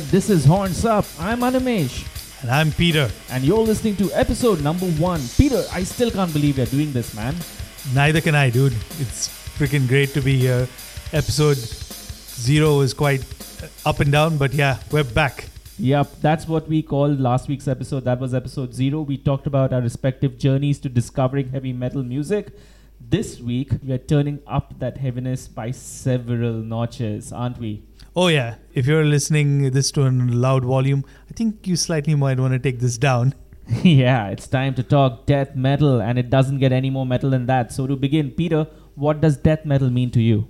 All right, all right. This is Horns Up. I'm Animesh, And I'm Peter. and you're listening to episode number one. Peter, I still can't believe you're doing this, man. Neither can I, dude. It's freaking great to be here. Episode zero was quite up and down, but yeah, we're back. Yep, that's what we called last week's episode. That was episode zero. We talked about our respective journeys to discovering heavy metal music. This week, we're turning up that heaviness by several notches, aren't we? Oh yeah, if you're listening this to a loud volume, I think you slightly might want to take this down. yeah, it's time to talk death metal, and it doesn't get any more metal than that. So, to begin, Peter, what does death metal mean to you?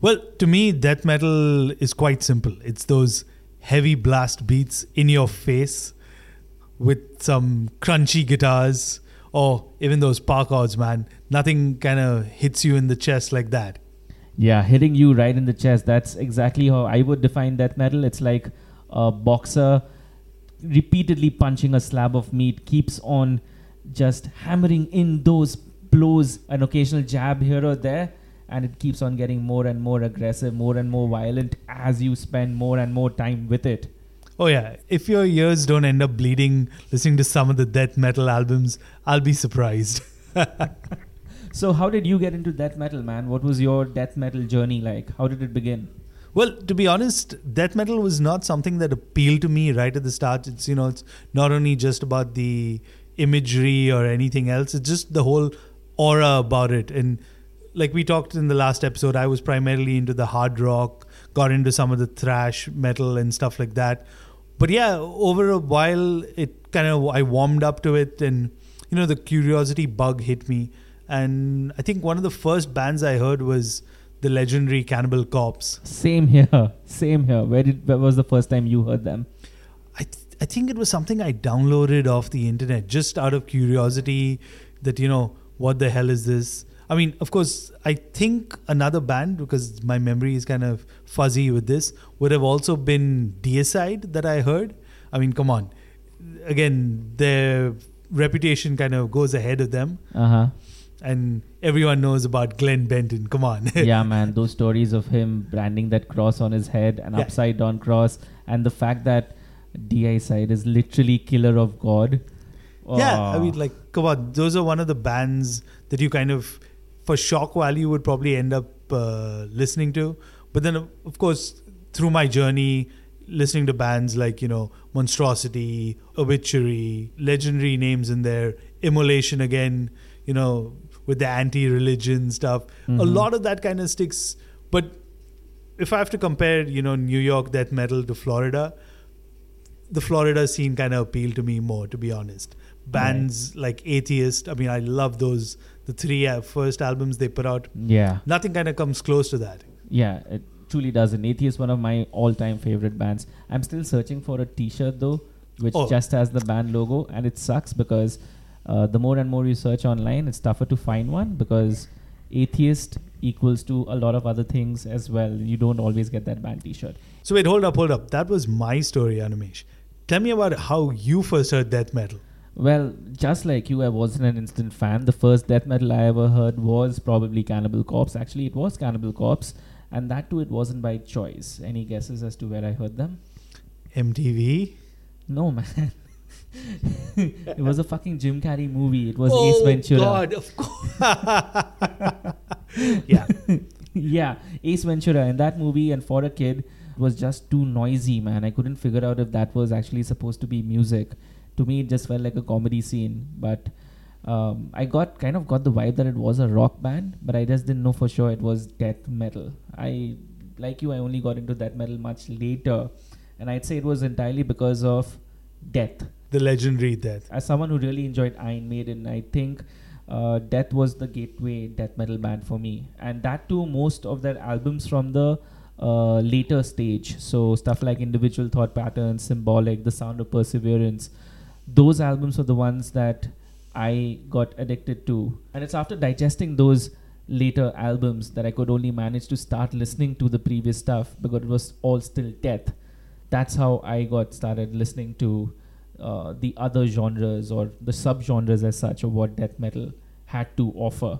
Well, to me, death metal is quite simple. It's those heavy blast beats in your face with some crunchy guitars or even those power chords, man. Nothing kind of hits you in the chest like that. Yeah, hitting you right in the chest. That's exactly how I would define death metal. It's like a boxer repeatedly punching a slab of meat, keeps on just hammering in those blows, an occasional jab here or there, and it keeps on getting more and more aggressive, more and more violent as you spend more and more time with it. Oh yeah, if your ears don't end up bleeding listening to some of the death metal albums, I'll be surprised. So, how did you get into death metal, man? What was your death metal journey like? How did it begin? well, to be honest, death metal was not something that appealed to me right at the start. It's you know, it's not only just about the imagery or anything else. It's just the whole aura about it. And like we talked in the last episode, I was primarily into the hard rock, got into some of the thrash metal and stuff like that. But yeah, over a while, it kind of I warmed up to it, and you know, the curiosity bug hit me. And I think one of the first bands I heard was the legendary Cannibal Corpse. Same here. Same here. Where did where was the first time you heard them? I, th- I think it was something I downloaded off the internet just out of curiosity that, you know, what the hell is this? I mean, of course, I think another band, because my memory is kind of fuzzy with this, would have also been Deicide that I heard. I mean, come on. Again, their reputation kind of goes ahead of them. Uh huh. And everyone knows about Glenn Benton. Come on. yeah, man, those stories of him branding that cross on his head, an Yeah. upside down cross, and the fact that Deicide is literally killer of God. Yeah, I Oh. mean, like, come on, those are one of the bands that you kind of, for shock value, would probably end up uh, listening to. But then, of of course, through my journey, listening to bands like, you know, Monstrosity, Obituary, legendary names in there, Immolation again, you know, with the anti religion stuff, a Mhm. lot of that kind of sticks. But if I have to compare, you know, New York death metal to Florida, the Florida scene kind of appealed to me more, to be honest. Bands like Atheist, I mean, I love those, the three uh, albums they put out. yeah, Nothing kind of comes close to that. yeah, it truly does. And Atheist, one of my all-time favorite bands. I'm still searching for a T-shirt though, which Oh. just has the band logo, and it sucks because uh, the more and more you search online, it's tougher to find one because atheist equals to a lot of other things as well. You don't always get that band T-shirt. So, wait, hold up, hold up. That was my story, Animesh. Tell me about how you first heard death metal. Well, just like you, I wasn't an instant fan. The first death metal I ever heard was probably Cannibal Corpse. Actually, it was Cannibal Corpse, and that too, it wasn't by choice. Any guesses as to where I heard them? MTV? No, man. it was a fucking Jim Carrey movie. It was oh, Ace Ventura. Oh God, of course. yeah. yeah, Ace Ventura in that movie, and for a kid, was just too noisy, man. I couldn't figure out if that was actually supposed to be music. To me, it just felt like a comedy scene. But um, I got kind of got the vibe that it was a rock band, but I just didn't know for sure it was death metal. I, like you, I only got into death metal much later, and I'd say it was entirely because of death The legendary death. as someone who really enjoyed Iron Maiden, I think uh, Death was the gateway death metal band for me, and that too, most of their albums from the uh, later stage. So stuff like Individual Thought Patterns, Symbolic, The Sound of Perseverance. Those albums are the ones that I got addicted to, and it's after digesting those later albums that I could only manage to start listening to the previous stuff because it was all still death. That's how I got started listening to uh, the other genres or the subgenres as such of what death metal had to offer.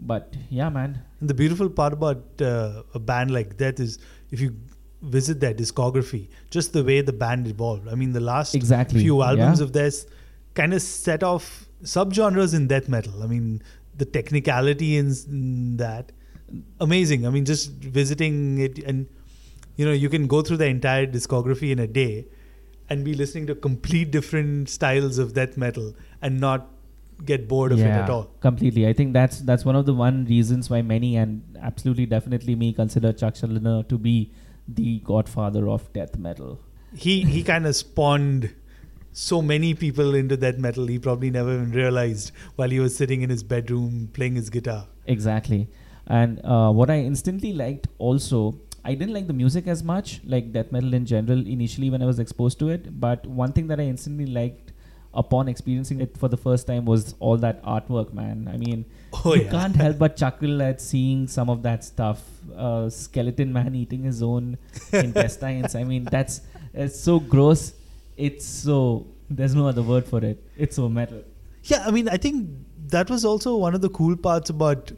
But yeah, man, And the beautiful part about uh, a band like that is if you visit their discography, just the way the band evolved. I mean, the last Exactly, few albums yeah. of theirs kind of set off subgenres in death metal. I mean, the technicality in, in that, amazing. I mean, just visiting it and you know, you can go through the entire discography in a day and be listening to complete different styles of death metal and not get bored of it at all. Completely. I think that's that's one of the one reasons why many and absolutely definitely me consider Chuck Schuldiner to be the godfather of death metal. He he kind of spawned so many people into death metal. He probably never even realized while he was sitting in his bedroom playing his guitar. Exactly. And uh, what I instantly liked also, I didn't like the music as much, like death metal in general, initially when I was exposed to it. But one thing that I instantly liked upon experiencing it for the first time was all that artwork, man. I mean, Oh you yeah. can't help but chuckle at seeing some of that stuff. Uh, skeleton man eating his own intestines. I mean, that's it's so gross. It's so there's no other word for it. It's so metal. Yeah, I mean, I think that was also one of the cool parts about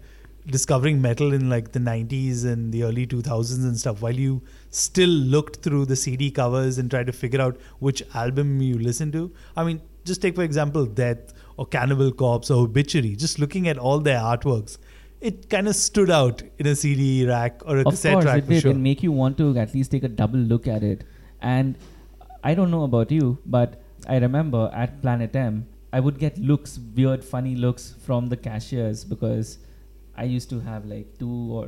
discovering metal in like the 90s and the early 2000s and stuff. While you still looked through the CD covers and tried to figure out which album you listened to. I mean, just take for example Death or Cannibal Corpse or Obituary. Just looking at all their artworks, it kind of stood out in a CD rack or a of cassette course rack it for did sure. and make you want to at least take a double look at it and i don't know about you but i remember at planet m i would get looks weird funny looks from the cashiers because i used to have like two or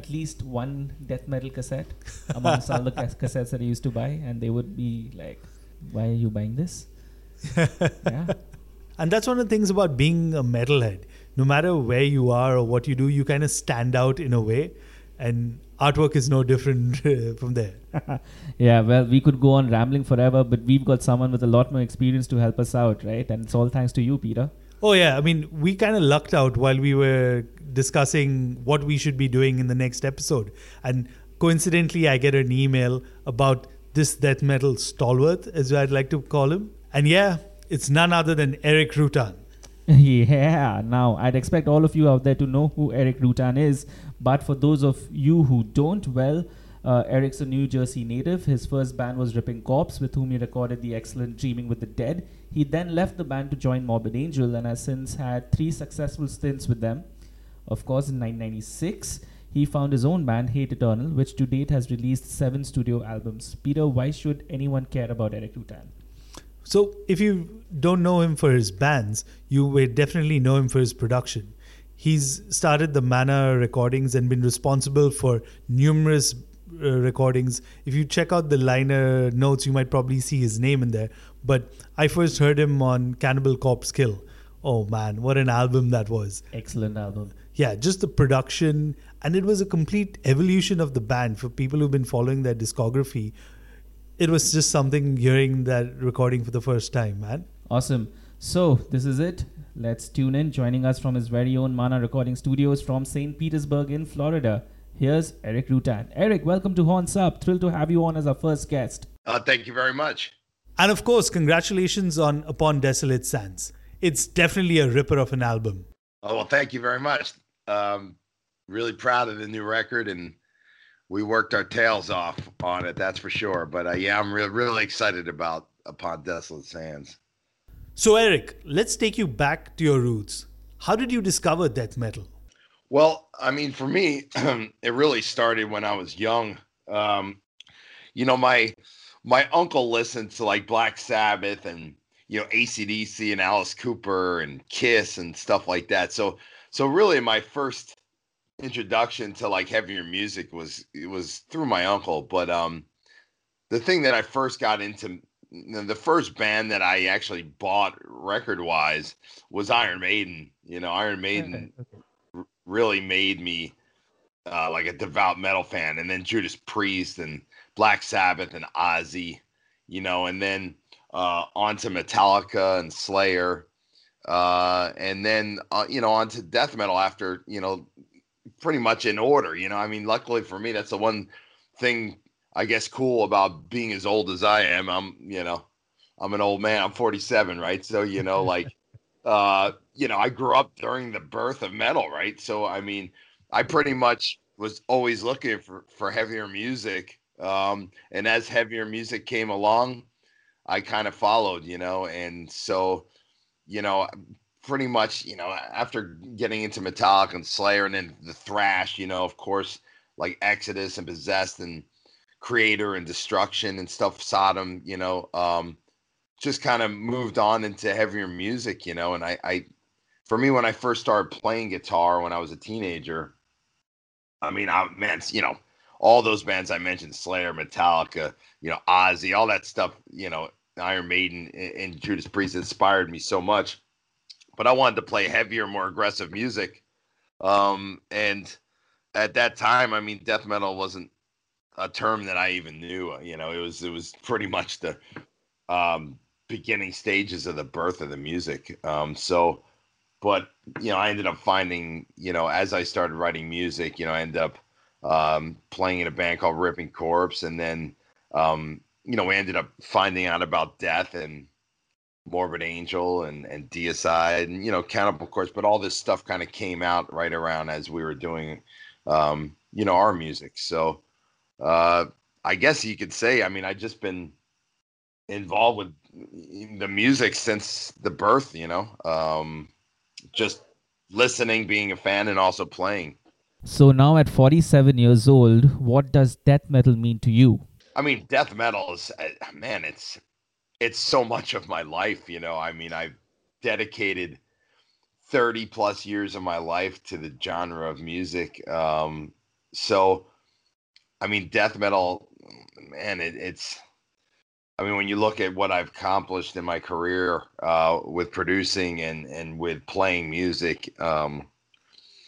at least one death metal cassette amongst all the cas- cassettes that i used to buy and they would be like why are you buying this yeah And that's one of the things about being a metalhead. No matter where you are or what you do, you kind of stand out in a way. And artwork is no different from there. yeah, well, we could go on rambling forever, but we've got someone with a lot more experience to help us out, right? And it's all thanks to you, Peter. Oh, yeah. I mean, we kind of lucked out while we were discussing what we should be doing in the next episode. And coincidentally, I get an email about this death metal stalwart, as I'd like to call him. And yeah, it's none other than Erik Rutan. yeah, now I'd expect all of you out there to know who Erik Rutan is, but for those of you who don't, well, uh, Erik's a New Jersey native. His first band was Ripping Corpse, with whom he recorded the excellent Dreaming with the Dead. He then left the band to join Morbid Angel and has since had three successful stints with them. Of course, in 1996, he found his own band, Hate Eternal, which to date has released seven studio albums. Peter, why should anyone care about Erik Rutan? So, if you don't know him for his bands, you will definitely know him for his production. He's started the Mana recordings and been responsible for numerous uh, recordings. If you check out the liner notes, you might probably see his name in there. But I first heard him on Cannibal Corpse Kill. Oh man, what an album that was! Excellent album. Yeah, just the production, and it was a complete evolution of the band. For people who've been following their discography, it was just something hearing that recording for the first time, man. Awesome. So, this is it. Let's tune in. Joining us from his very own Mana Recording Studios from St. Petersburg in Florida. Here's Erik Rutan. Erik, welcome to Horns Up. Thrilled to have you on as our first guest. Uh, thank you very much. And of course, congratulations on Upon Desolate Sands. It's definitely a ripper of an album. Oh, well, thank you very much. Um, really proud of the new record, and we worked our tails off on it, that's for sure. But uh, yeah, I'm re- really excited about Upon Desolate Sands. So, Eric, let's take you back to your roots. How did you discover death metal? Well, I mean, for me, it really started when I was young. Um, you know, my my uncle listened to like Black Sabbath and you know ACDC and Alice Cooper and Kiss and stuff like that. So, so really, my first introduction to like heavier music was it was through my uncle. But um, the thing that I first got into, the first band that I actually bought record wise was Iron Maiden. You know, Iron Maiden r- really made me uh, like a devout metal fan, and then Judas Priest and Black Sabbath and Ozzy, you know, and then uh, onto Metallica and Slayer, uh, and then uh, you know onto death metal after you know pretty much in order. You know, I mean, luckily for me, that's the one thing I guess cool about being as old as I am. I'm you know I'm an old man. I'm 47, right? So you know like uh, you know, I grew up during the birth of metal, right? So I mean, I pretty much was always looking for for heavier music Um, and as heavier music came along, I kind of followed, you know, and so, you know, pretty much, you know, after getting into Metallica and Slayer and then the thrash, you know, of course, like Exodus and Possessed and Kreator and Destruction and stuff, Sodom, you know, um, just kind of moved on into heavier music, you know, and I, I, for me, when I first started playing guitar when I was a teenager, I mean, I man, you know, all those bands I mentioned, Slayer, Metallica, you know, Ozzy, all that stuff, you know, Iron Maiden and Judas Priest inspired me so much. But I wanted to play heavier, more aggressive music. Um, and at that time, I mean, death metal wasn't a term that I even knew. You know, it was it was pretty much the um, beginning stages of the birth of the music. Um, so, but you know, I ended up finding, you know, as I started writing music, you know, I ended up um, playing in a band called Ripping Corpse, and then um, you know we ended up finding out about death and Morbid Angel and and Deicide and you know Cannibal Corpse, but all this stuff kind of came out right around as we were doing um, you know our music. So uh, I guess you could say, I mean, I just been involved with the music since the birth, you know, um, just listening, being a fan, and also playing. So now at 47 years old, what does death metal mean to you? I mean, death metal is uh, man, it's it's so much of my life, you know. I mean, I've dedicated 30 plus years of my life to the genre of music. Um, so I mean, death metal, man, it, it's I mean, when you look at what I've accomplished in my career uh, with producing and and with playing music, um,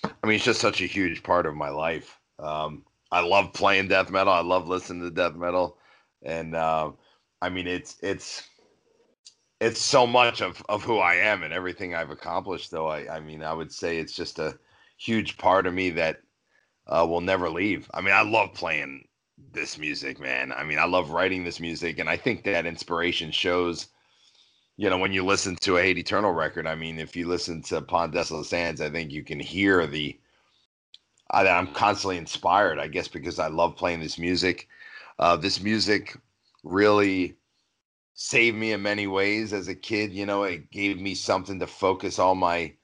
I mean, it's just such a huge part of my life. Um, I love playing death metal. I love listening to death metal, and uh, I mean, it's it's it's so much of of who I am and everything I've accomplished. Though I, I mean, I would say it's just a huge part of me that uh, will never leave. I mean, I love playing this music, man. I mean, I love writing this music, and I think that inspiration shows you know, when you listen to a Hate Eternal record, I mean, if you listen to Upon Desolate Sands, I think you can hear the. I, I'm constantly inspired, I guess, because I love playing this music. Uh, this music really saved me in many ways as a kid. You know, it gave me something to focus all my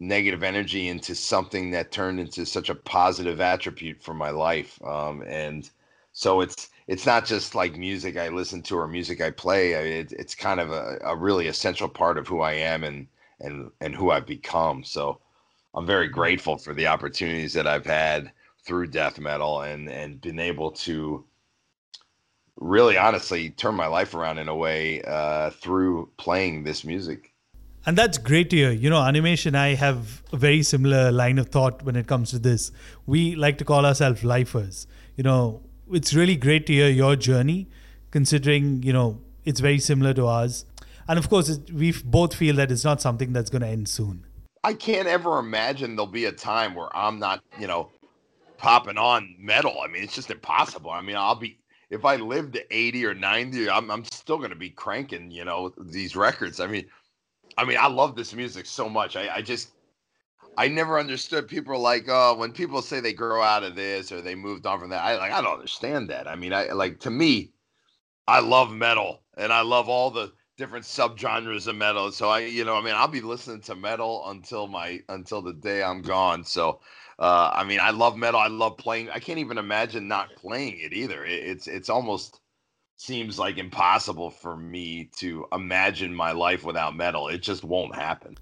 negative energy into something that turned into such a positive attribute for my life. Um, and so it's it's not just like music I listen to or music I play. I it, it's kind of a, a, really essential part of who I am and and and who I've become. So I'm very grateful for the opportunities that I've had through death metal and and been able to really honestly turn my life around in a way uh, through playing this music. And that's great to hear. You know, Animesh, I have a very similar line of thought when it comes to this. We like to call ourselves lifers. You know, it's really great to hear your journey, considering you know it's very similar to ours, and of course it, we both feel that it's not something that's going to end soon. I can't ever imagine there'll be a time where I'm not, you know, popping on metal. I mean, it's just impossible. I mean, I'll be if I live to 80 or 90, I'm I'm still going to be cranking, you know, these records. I mean, I mean, I love this music so much. I, I just I never understood people like, oh, when people say they grow out of this or they moved on from that, I like I don't understand that. I mean, I like to me, I love metal and I love all the different subgenres of metal. So I, you know, I mean, I'll be listening to metal until my until the day I'm gone. So uh, I mean, I love metal. I love playing. I can't even imagine not playing it either. It, it's it's almost seems like impossible for me to imagine my life without metal. It just won't happen.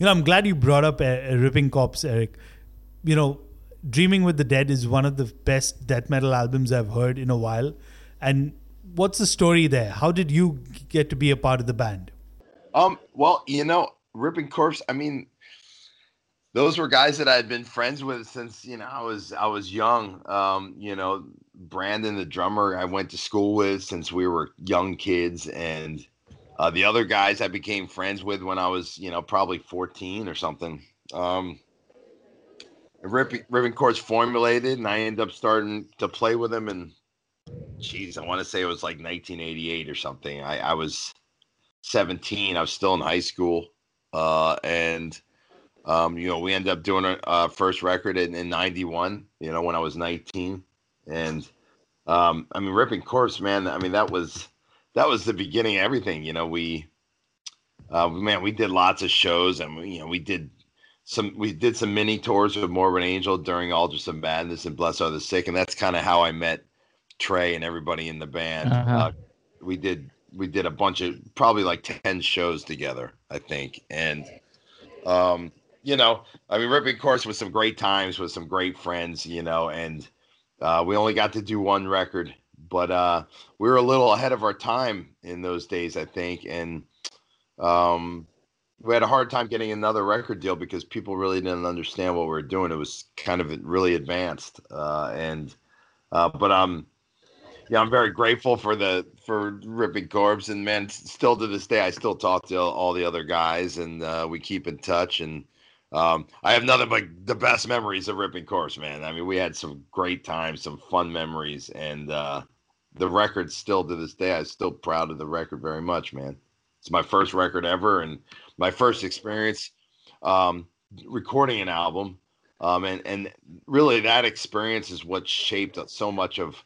You know, I'm glad you brought up a, Ripping Corpse, Erik. You know, Dreaming with the Dead is one of the best death metal albums I've heard in a while. And what's the story there? How did you get to be a part of the band? Um, well, you know, Ripping Corpse, I mean, those were guys that I had been friends with since, you know, I was I was young. Um, you know, Brandon the drummer I went to school with since we were young kids and uh, the other guys I became friends with when I was, you know, probably 14 or something. Um, Ripping, Ripping Corpse formulated, and I ended up starting to play with them. And geez, I want to say it was like 1988 or something. I, I was 17. I was still in high school, uh, and um, you know, we ended up doing our uh, first record in, in '91. You know, when I was 19, and um, I mean, Ripping Corpse, man. I mean, that was that was the beginning of everything. You know, we, uh, man, we did lots of shows, and we, you know, we did some we did some mini tours with Morbid Angel during Altars of Madness and Blessed Are the Sick, and that's kind of how I met Trey and everybody in the band. Uh-huh. Uh, we did we did a bunch of probably like 10 shows together i think and um you know i mean ripping corpse with some great times with some great friends you know and uh, we only got to do one record but uh we were a little ahead of our time in those days i think and um we had a hard time getting another record deal because people really didn't understand what we were doing it was kind of really advanced uh and uh but um yeah, I'm very grateful for the for Ripping Corpse, and man, still to this day, I still talk to all the other guys, and uh, we keep in touch. And um, I have nothing but the best memories of Ripping Corpse, man. I mean, we had some great times, some fun memories, and uh, the record still to this day, I'm still proud of the record very much, man. It's my first record ever, and my first experience um, recording an album, um, and and really that experience is what shaped so much of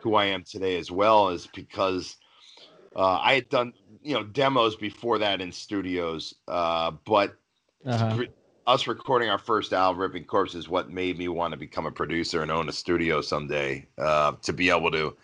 who I am today as well is because uh, I had done you know demos before that in studios, uh, but uh-huh. Us recording our first album, Ripping Corpse, is what made me want to become a producer and own a studio someday. Uh, to be able to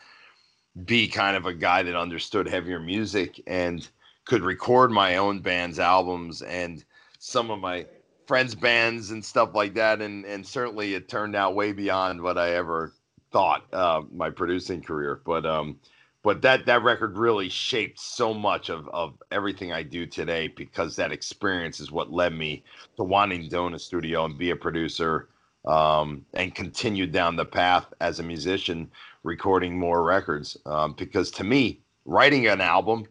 be kind of a guy that understood heavier music and could record my own band's albums and some of my friends' bands and stuff like that. And and certainly it turned out way beyond what I ever thought uh, my producing career, but um, but that that record really shaped so much of of everything I do today because that experience is what led me to wanting to own a studio and be a producer um, and continue down the path as a musician, recording more records. Um, because to me, writing an album,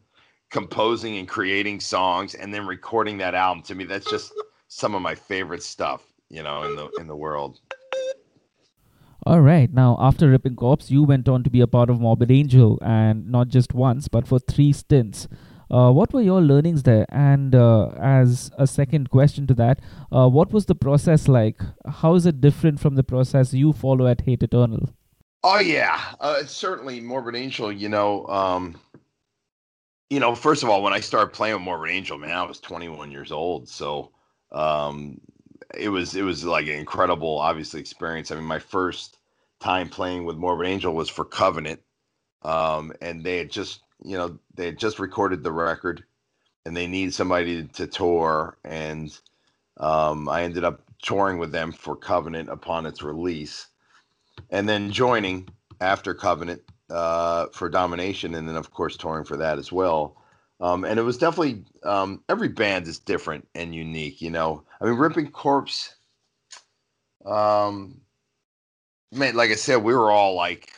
composing and creating songs, and then recording that album to me, that's just some of my favorite stuff, you know, in the in the world. All right. Now, after Ripping Corpse, you went on to be a part of Morbid Angel, and not just once, but for three stints. Uh, what were your learnings there? And uh, as a second question to that, uh, what was the process like? How is it different from the process you follow at Hate Eternal? Oh yeah, uh, certainly Morbid Angel. You know, um, you know, first of all, when I started playing with Morbid Angel, man, I was 21 years old, so um, it was it was like an incredible, obviously experience. I mean, my first time playing with Morbid Angel was for Covenant, um, and they had just you know they had just recorded the record, and they needed somebody to tour, and um, I ended up touring with them for Covenant upon its release, and then joining after Covenant uh, for Domination, and then of course touring for that as well. Um, and it was definitely um, every band is different and unique. You know, I mean, Ripping Corpse. Um, man, like I said, we were all like,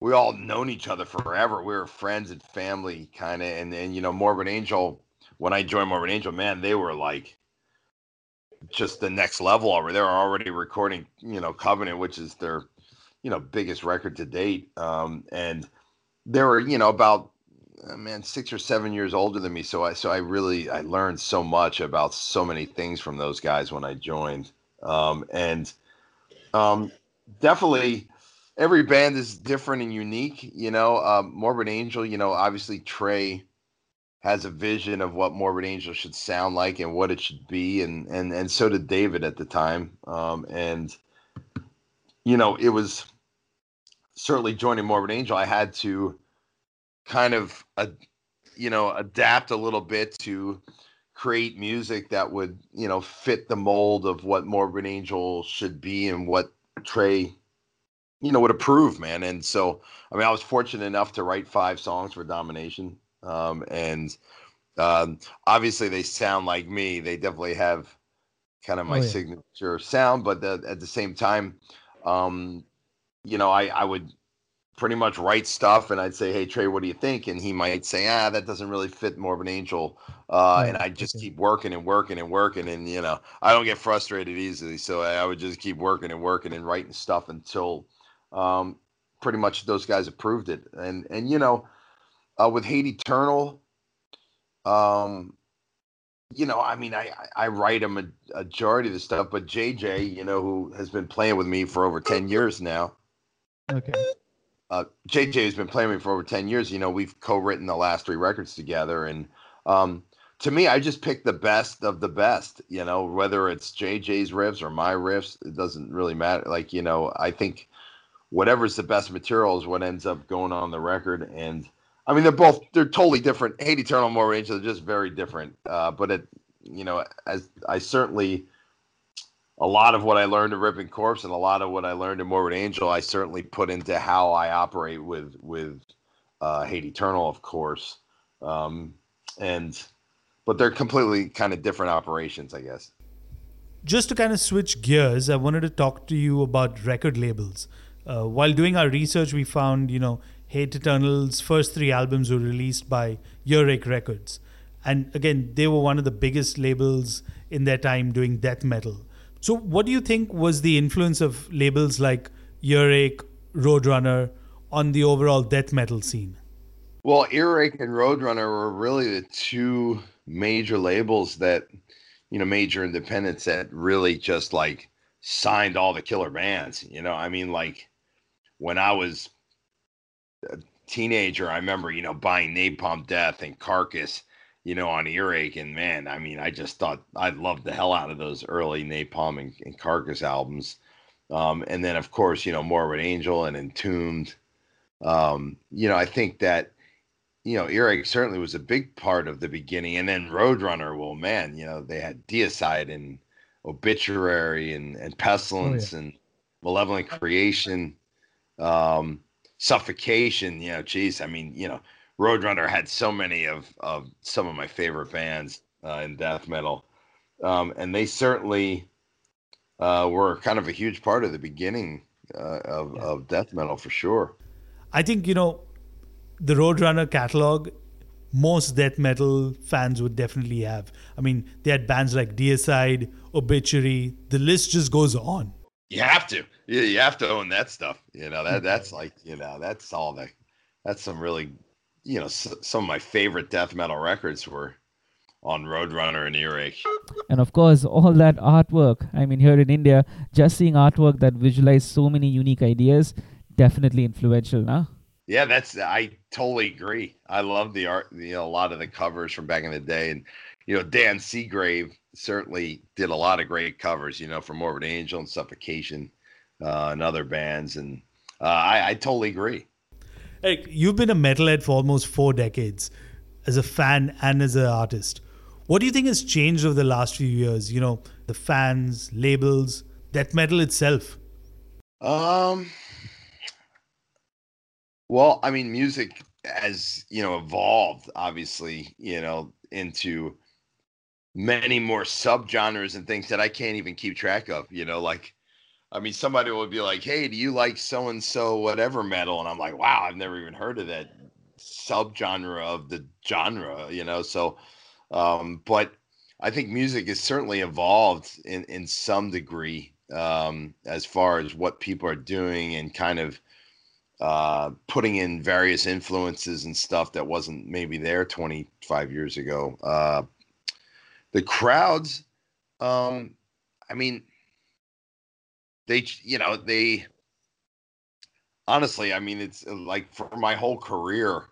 we all known each other forever. We were friends and family, kind of. And then you know, Morbid Angel. When I joined Morbid Angel, man, they were like just the next level over. They were already recording, you know, Covenant, which is their, you know, biggest record to date. Um, and they were, you know, about uh, man six or seven years older than me so i so i really i learned so much about so many things from those guys when i joined um, and um, definitely every band is different and unique you know um, morbid angel you know obviously trey has a vision of what morbid angel should sound like and what it should be and and and so did david at the time um, and you know it was certainly joining morbid angel i had to kind of a, you know adapt a little bit to create music that would you know fit the mold of what Morbid Angel should be and what Trey you know would approve, man. And so I mean I was fortunate enough to write five songs for Domination, um, and um, obviously they sound like me. They definitely have kind of my oh, yeah. signature sound, but the, at the same time, um, you know I I would pretty much write stuff and I'd say, Hey Trey, what do you think? And he might say, ah, that doesn't really fit Morbid Angel. Uh, and I just keep working and working and working. And, you know, I don't get frustrated easily. So I, I would just keep working and working and writing stuff until, um, pretty much those guys approved it. And, and, you know, uh, with Hate Eternal, um, you know, I mean, I, I write a, a majority of the stuff, but JJ, you know, who has been playing with me for over 10 years now. Okay uh, JJ has been playing me for over 10 years. You know, we've co-written the last three records together. And um, to me, I just pick the best of the best, you know, whether it's JJ's riffs or my riffs, it doesn't really matter. Like, you know, I think whatever's the best material is what ends up going on the record. And I mean, they're both, they're totally different. Hate Eternal Morbid Angel, they're just very different. Uh, but it, you know, as I certainly, a lot of what I learned in Ripping Corpse and a lot of what I learned in Morbid Angel, I certainly put into how I operate with with uh, Hate Eternal, of course. Um, and but they're completely kind of different operations, I guess. Just to kind of switch gears, I wanted to talk to you about record labels. Uh, while doing our research, we found you know Hate Eternal's first three albums were released by Earache Records, and again they were one of the biggest labels in their time doing death metal. So, what do you think was the influence of labels like Earache, Roadrunner on the overall death metal scene? Well, Earache and Roadrunner were really the two major labels that, you know, major independents that really just like signed all the killer bands. You know, I mean, like when I was a teenager, I remember, you know, buying Napalm Death and Carcass you know, on earache. And man, I mean, I just thought I loved the hell out of those early Napalm and, and Carcass albums. Um, and then, of course, you know, Morbid Angel and Entombed. Um, you know, I think that, you know, earache certainly was a big part of the beginning. And then Roadrunner, well, man, you know, they had Deicide and Obituary and, and Pestilence oh, yeah. and Malevolent Creation, um, Suffocation. You know, geez, I mean, you know, Roadrunner had so many of of some of my favorite bands uh, in death metal, um, and they certainly uh, were kind of a huge part of the beginning uh, of yeah. of death metal for sure. I think you know the Roadrunner catalog. Most death metal fans would definitely have. I mean, they had bands like Deicide, Obituary. The list just goes on. You have to. You, you have to own that stuff. You know that that's like you know that's all that. That's some really you know, s- some of my favorite death metal records were on Roadrunner and Earache. And of course, all that artwork. I mean, here in India, just seeing artwork that visualized so many unique ideas, definitely influential, now. Yeah, that's I totally agree. I love the art, you know, a lot of the covers from back in the day, and you know, Dan Seagrave certainly did a lot of great covers, you know, for Morbid Angel and Suffocation uh, and other bands, and uh, I, I totally agree. You've been a metalhead for almost four decades as a fan and as an artist. What do you think has changed over the last few years? You know, the fans, labels, death metal itself. Um. Well, I mean, music has you know evolved, obviously, you know, into many more subgenres and things that I can't even keep track of. You know, like I mean, somebody would be like, "Hey, do you like so and so whatever metal?" And I'm like, "Wow, I've never even heard of that subgenre of the genre." You know, so, um, but I think music has certainly evolved in in some degree um, as far as what people are doing and kind of uh, putting in various influences and stuff that wasn't maybe there 25 years ago. Uh, the crowds, um, I mean they you know they honestly i mean it's like for my whole career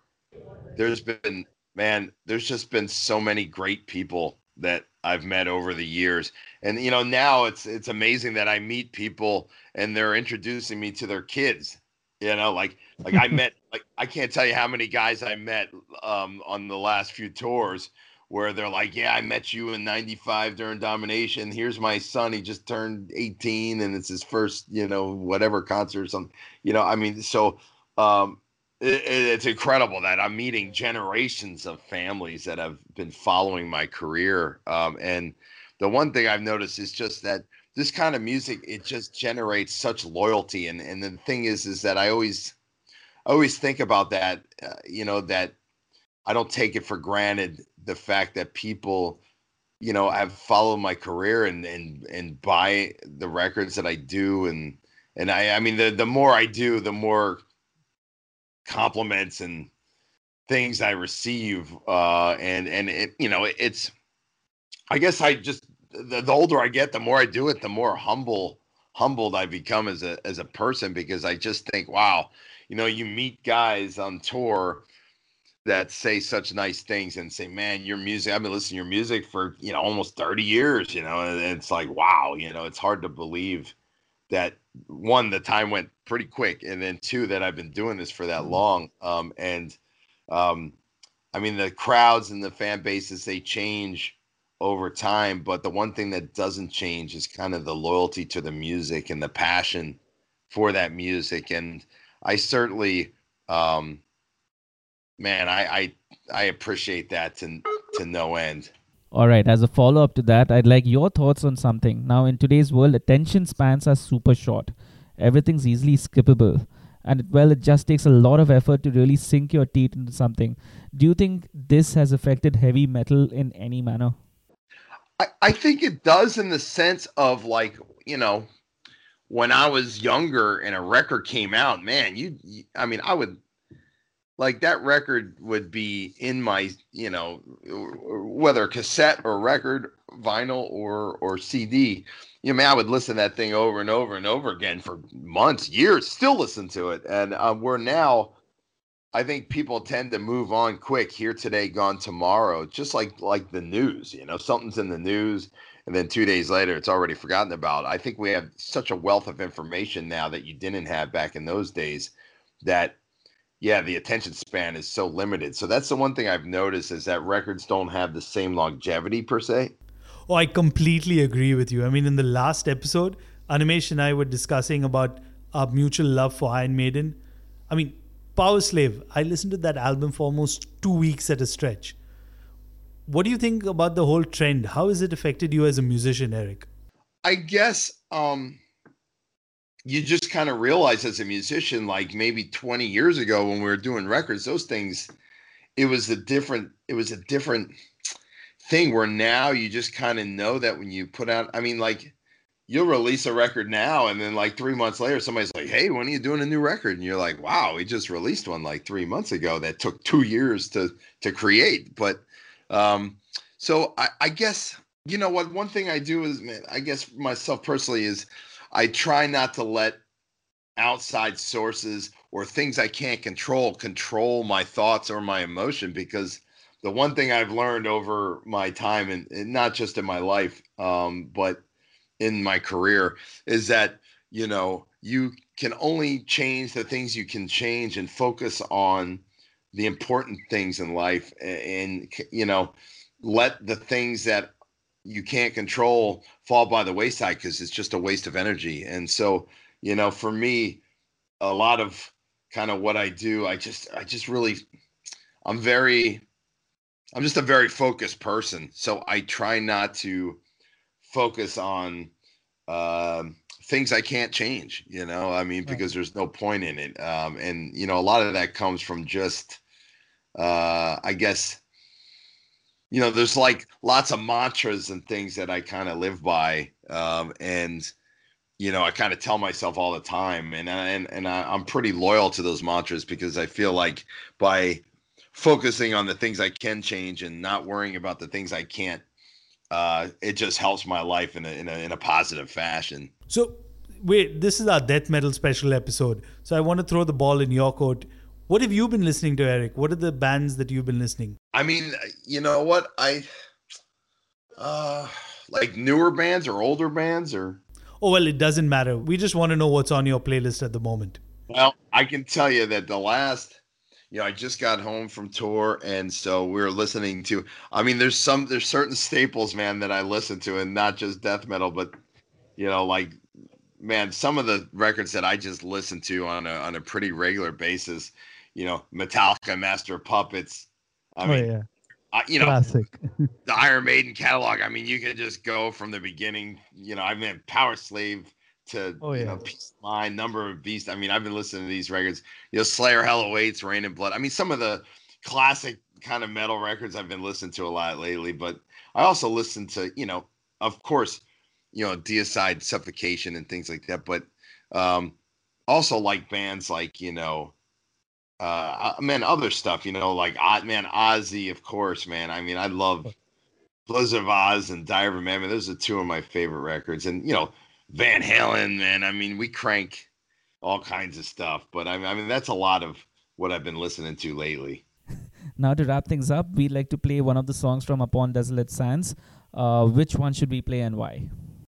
there's been man there's just been so many great people that i've met over the years. And you know now it's it's amazing that i meet people and they're introducing me to their kids you know like like i met like i can't tell you how many guys i met um on the last few tours where they're like, "Yeah, I met you in '95 during Domination. Here's my son. He just turned 18, and it's his first, you know, whatever concert or something. You know, I mean, so um, it, it's incredible that I'm meeting generations of families that have been following my career. Um, and the one thing I've noticed is just that this kind of music it just generates such loyalty. And and the thing is, is that I always, I always think about that. Uh, you know that. I don't take it for granted the fact that people you know have followed my career and and and buy the records that I do. And and I I mean the the more I do the more compliments and things I receive uh and and it you know it, it's I guess I just the, the older I get the more I do it the more humble humbled I become as a as a person because I just think wow you know, you meet guys on tour that say such nice things and say, "Man, your music. I've been listening to your music for you know almost thirty years. You know, and it's like, wow. You know, it's hard to believe that one, the time went pretty quick, and then two, that I've been doing this for that mm-hmm. long. Um, and um, I mean, the crowds and the fan bases they change over time, but the one thing that doesn't change is kind of the loyalty to the music and the passion for that music. And I certainly um, man, I, I I appreciate that to to no end. All right, as a follow up to that, I'd like your thoughts on something. Now, in today's world, attention spans are super short. Everything's easily skippable. And well, it just takes a lot of effort to really sink your teeth into something. Do you think this has affected heavy metal in any manner? I, I think it does in the sense of like, you know, when I was younger and a record came out, man, you, you I mean, I would like that record would be in my you know whether cassette or record vinyl or or cd you know, man, I would listen to that thing over and over and over again for months, years, still listen to it. And um, we're now, I think people tend to move on quick. Here today, gone tomorrow. Just like like the news, you know, something's in the news, and then two days later, it's already forgotten about. I think we have such a wealth of information now that you didn't have back in those days. That yeah, the attention span is so limited. So that's the one thing I've noticed is that records don't have the same longevity per se. Oh, I completely agree with you. I mean, in the last episode, Animesh and I were discussing about our mutual love for Iron Maiden. I mean, Powerslave, I listened to that album for almost two weeks at a stretch. What do you think about the whole trend? How has it affected you as a musician, Erik? I guess um, you just kind of realize as a musician, like maybe 20 years ago when we were doing records, those things, it was a different, it was a different thing where now you just kind of know that when you put out, I mean, like you'll release a record now and then like three months later, somebody's like, Hey, when are you doing a new record? And you're like, wow, we just released one like three months ago that took two years to, to create. But, um, so I, I guess, you know what, one thing I do is, man, I guess myself personally is, I try not to let outside sources or things I can't control control my thoughts or my emotion because the one thing I've learned over my time and, not just in my life, um, but in my career is that you know you can only change the things you can change and focus on the important things in life and, and you know let the things that you can't control fall by the wayside because it's just a waste of energy. And so, you know, for me, a lot of kind of what I do, I just, I just really, I'm very, I'm just a very focused person. So I try not to focus on um, things I can't change, you know, I mean, because there's no point in it. Um, and, you know, a lot of that comes from just, uh, I guess, you know, there's like lots of mantras and things that I kind of live by, um, and you know, I kind of tell myself all the time, and and and I, I'm pretty loyal to those mantras because I feel like by focusing on the things I can change and not worrying about the things I can't, uh, it just helps my life in a, in a in a positive fashion. So, wait, this is our death metal special episode. So I want to throw the ball in your court. What have you been listening to, Erik? What are the bands that you've been listening? I mean, you know what? I uh like newer bands or older bands or Oh well, it doesn't matter. We just want to know what's on your playlist at the moment. Well, I can tell you that the last you know, I just got home from tour and so we are listening to I mean there's some there's certain staples, man, that I listen to and not just death metal, but you know, like man, some of the records that I just listen to on a on a pretty regular basis you know, Metallica, Master Puppets. I oh, mean, yeah. uh, you know, Classic. the Iron Maiden catalog. I mean, you could just go from the beginning. You know, I mean, Powerslave to oh, yeah. you know, Peace Mind, Number of Beast. I mean, I've been listening to these records. You know, Slayer, Hell Awaits, Reign in Blood. I mean, some of the classic kind of metal records I've been listening to a lot lately. But I also listen to, you know, of course, you know, Deicide, Suffocation, and things like that. But um, also like bands like you know uh man other stuff you know like man ozzy of course man i mean i love blizzard of oz and diary of a those are two of my favorite records and you know van halen man i mean we crank all kinds of stuff. But I mean, I mean that's a lot of what I've been listening to lately. Now to wrap things up, we'd like to play one of the songs from Upon Desolate Sands. Uh, which one should we play and why?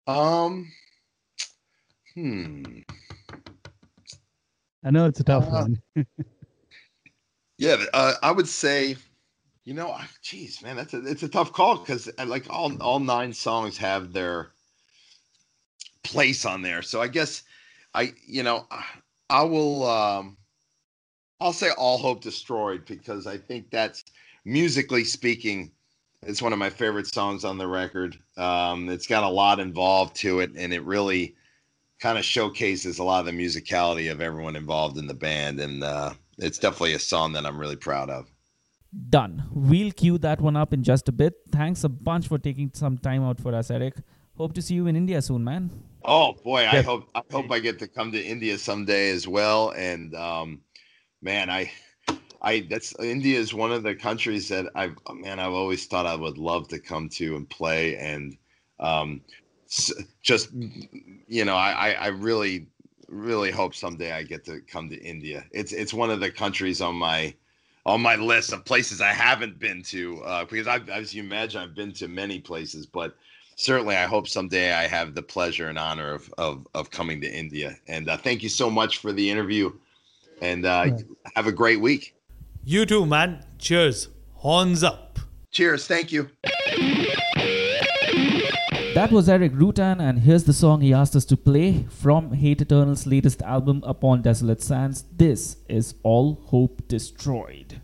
Um, hmm. I know it's a tough Uh, one. Yeah, uh, I would say, you know, geez, man, that's a it's a tough call because like all all nine songs have their place on there. So I guess I, you know, I- I will. um I'll say "All Hope Destroyed" because I think that's musically speaking, it's one of my favorite songs on the record. Um, it's got a lot involved to it, and it really kind of showcases a lot of the musicality of everyone involved in the band, and uh, it's definitely a song that I'm really proud of. Done. We'll cue that one up in just a bit. Thanks a bunch for taking some time out for us, Erik. Hope to see you in India soon, man. Oh boy, I hope I hope I get to come to India someday as well. And um, man, I I that's India is one of the countries that I've man I've always thought I would love to come to and play and um, just you know I, I I really really hope someday I get to come to India. It's it's one of the countries on my on my list of places I haven't been to uh, because I've, as you imagine I've been to many places, but certainly I hope someday I have the pleasure and honor of of, of coming to India. And uh, thank you so much for the interview, and uh, have a great week. You too, man. Cheers. Horns up. Cheers. Thank you. That was Erik Rutan, and here's the song he asked us to play from Hate Eternal's latest album, Upon Desolate Sands. This is All Hope Destroyed.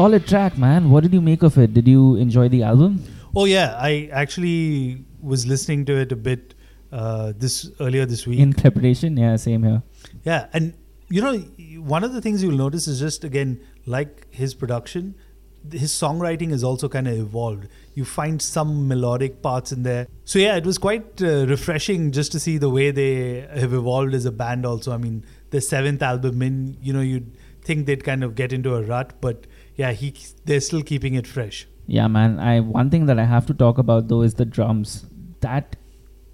Solid track, man. What did you make of it? Did you enjoy the album? Oh yeah, I actually was listening to it a bit uh, this earlier this week. In preparation, yeah, same here. Yeah, and you know, one of the things you'll notice is just again, like his production, his songwriting has also kind of evolved. You find some melodic parts in there. So yeah, it was quite uh, refreshing just to see the way they have evolved as a band. Also, I mean, the seventh album in, you know, you'd think they'd kind of get into a rut, but yeah, he they're still keeping it fresh. Yeah, man. I one thing that I have to talk about though is the drums. That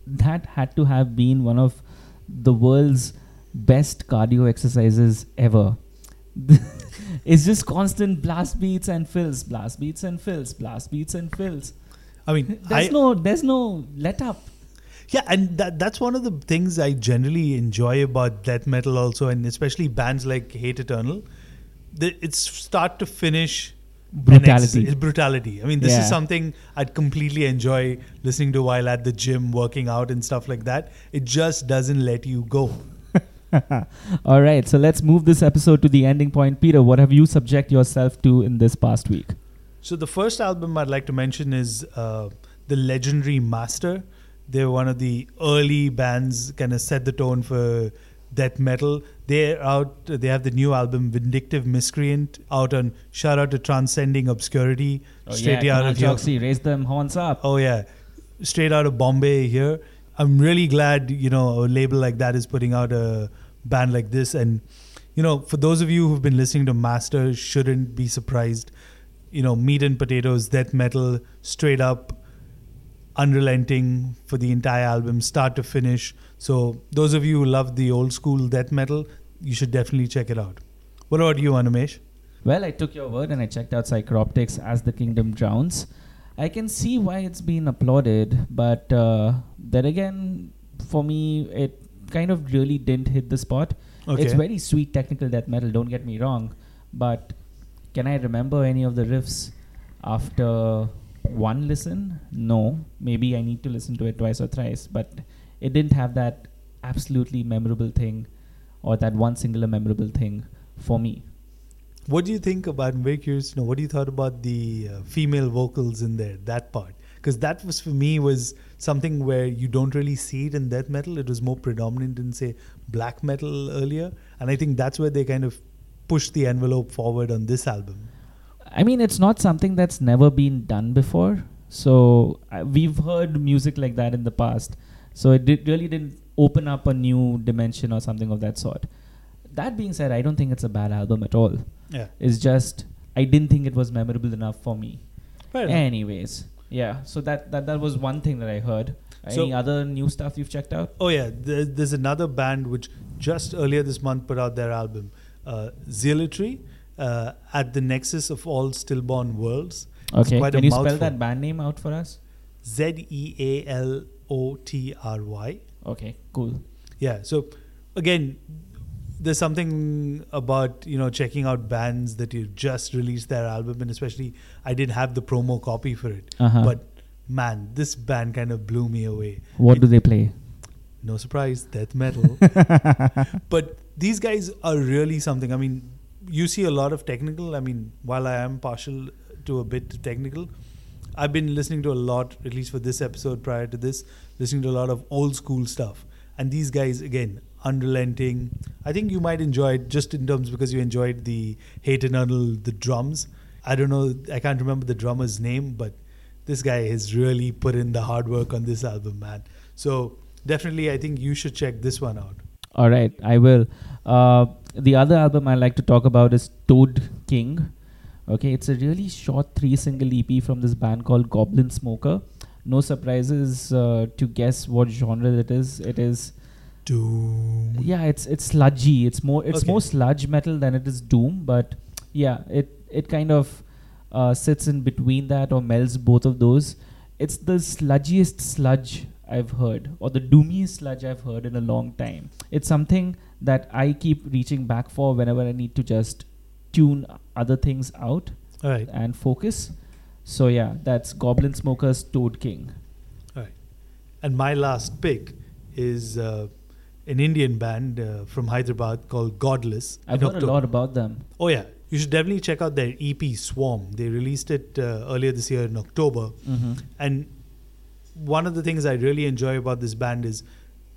that had to have been one of the world's best cardio exercises ever. it's just constant blast beats and fills, blast beats and fills, blast beats and fills. I mean, there's I, no there's no let up. Yeah, and that that's one of the things I generally enjoy about death metal also, and especially bands like Hate Eternal. The, it's start to finish brutality. It's brutality. I mean, this Yeah. is something I'd completely enjoy listening to while at the gym, working out and stuff like that. It just doesn't let you go. All right, so let's move this episode to the ending point. Peter, what have you subject yourself to in this past week? So the first album I'd like to mention is uh, the legendary Master. They're one of the early bands, kind of set the tone for death metal. They're out. They have the new album Vindictive Miscreant out on. Shout out to Transcending Obscurity, straight Oh, yeah, out of. Choksi, raise them horns up. Oh yeah, straight out of Bombay here. I'm really glad you know a label like that is putting out a band like this, and you know for those of you who've been listening to Master, shouldn't be surprised. You know, meat and potatoes, death metal, straight up, unrelenting for the entire album, start to finish. So those of you who love the old school death metal, you should definitely check it out. What about you, Animesh? Well, I took your word and I checked out Psycroptic's as the kingdom drowns. I can see why it's been applauded, but uh, then again, for me, it kind of really didn't hit the spot. Okay. It's very sweet technical death metal, don't get me wrong, but can I remember any of the riffs after one listen? No. Maybe I need to listen to it twice or thrice, but it didn't have that absolutely memorable thing or that one singular memorable thing for me. What do you think about? I'm very curious to know. What do you thought about the uh, female vocals in there? That part, because that was for me was something where you don't really see it in death metal. It was more predominant in say black metal earlier, and I think that's where they kind of pushed the envelope forward on this album. I mean, it's not something that's never been done before. So uh, we've heard music like that in the past. So it did, really didn't open up a new dimension or something of that sort. That being said, I don't think it's a bad album at all. Yeah, It's just I didn't think it was memorable enough for me. fair. Anyways, yeah. So that, that that was one thing that I heard. So- Any other new stuff you've checked out? Oh yeah, there, there's another band which just earlier this month put out their album, uh, Zealotry, uh, at the nexus of all stillborn worlds. Okay. Can you spell that band name out for us? Z E A L O T R Y. Okay. Cool. Yeah. So again, there's something about you know checking out bands that you've just released their album, and especially I did have the promo copy for it. Uh-huh. But man, this band kind of blew me away. What It- do they play? No surprise, death metal. but these guys are really something. I mean, you see a lot of technical. I mean, while I am partial to a bit technical, I've been listening to a lot, at least for this episode prior to this, listening to a lot of old school stuff. And these guys, again, unrelenting. I think you might enjoy it just in terms because you enjoyed the Hate Eternal, the drums. I don't know, I can't remember the drummer's name, but this guy has really put in the hard work on this album, man. So definitely, I think you should check this one out. All right, I will. Uh, the other album I like to talk about is Toad King. Okay, it's a really short three single EP from this band called Goblin Smoker. No surprises uh, to guess what genre it is. It is Doom. yeah, it's it's sludgy. It's more it's Okay. more sludge metal than it is doom, but yeah, it it kind of uh, sits in between that or melds both of those. It's the sludgiest sludge I've heard, or the doomiest sludge I've heard in a long time. It's something that I keep reaching back for whenever I need to just tune other things out right. and focus. So yeah, that's Goblin Smoker's Toad King. Right. And my last pick is uh, an Indian band uh, from Hyderabad called Godless. I've heard a lot about them. Oh yeah, you should definitely check out their EP Swarm. They released it uh, earlier this year in October. Mm-hmm. And one of the things I really enjoy about this band is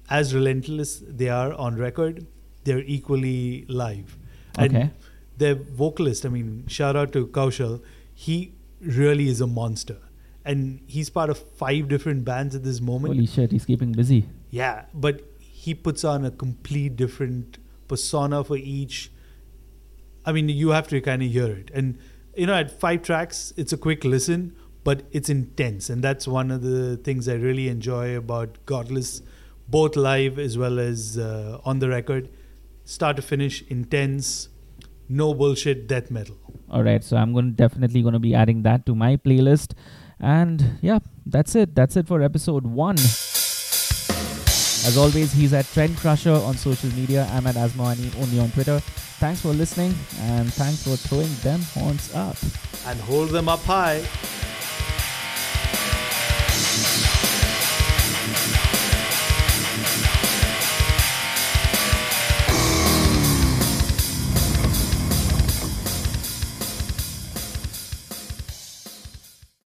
as relentless they are on record, they're equally live. And Okay. Their vocalist, I mean, shout out to Kaushal, he really is a monster. And he's part of five different bands at this moment. Holy shit, he's keeping busy. Yeah, but he puts on a complete different persona for each. I mean, you have to kind of hear it. And, you know, at five tracks, it's a quick listen, but it's intense. And that's one of the things I really enjoy about Godless, both live as well as uh, on the record. Start to finish, intense, no bullshit death metal. All right, so I'm going to definitely going to be adding that to my playlist. And yeah, that's it. That's it for episode one. As always, he's at Trend Crusher on social media. I'm at Asmani only on Twitter. Thanks for listening and thanks for throwing them horns up. And hold them up high.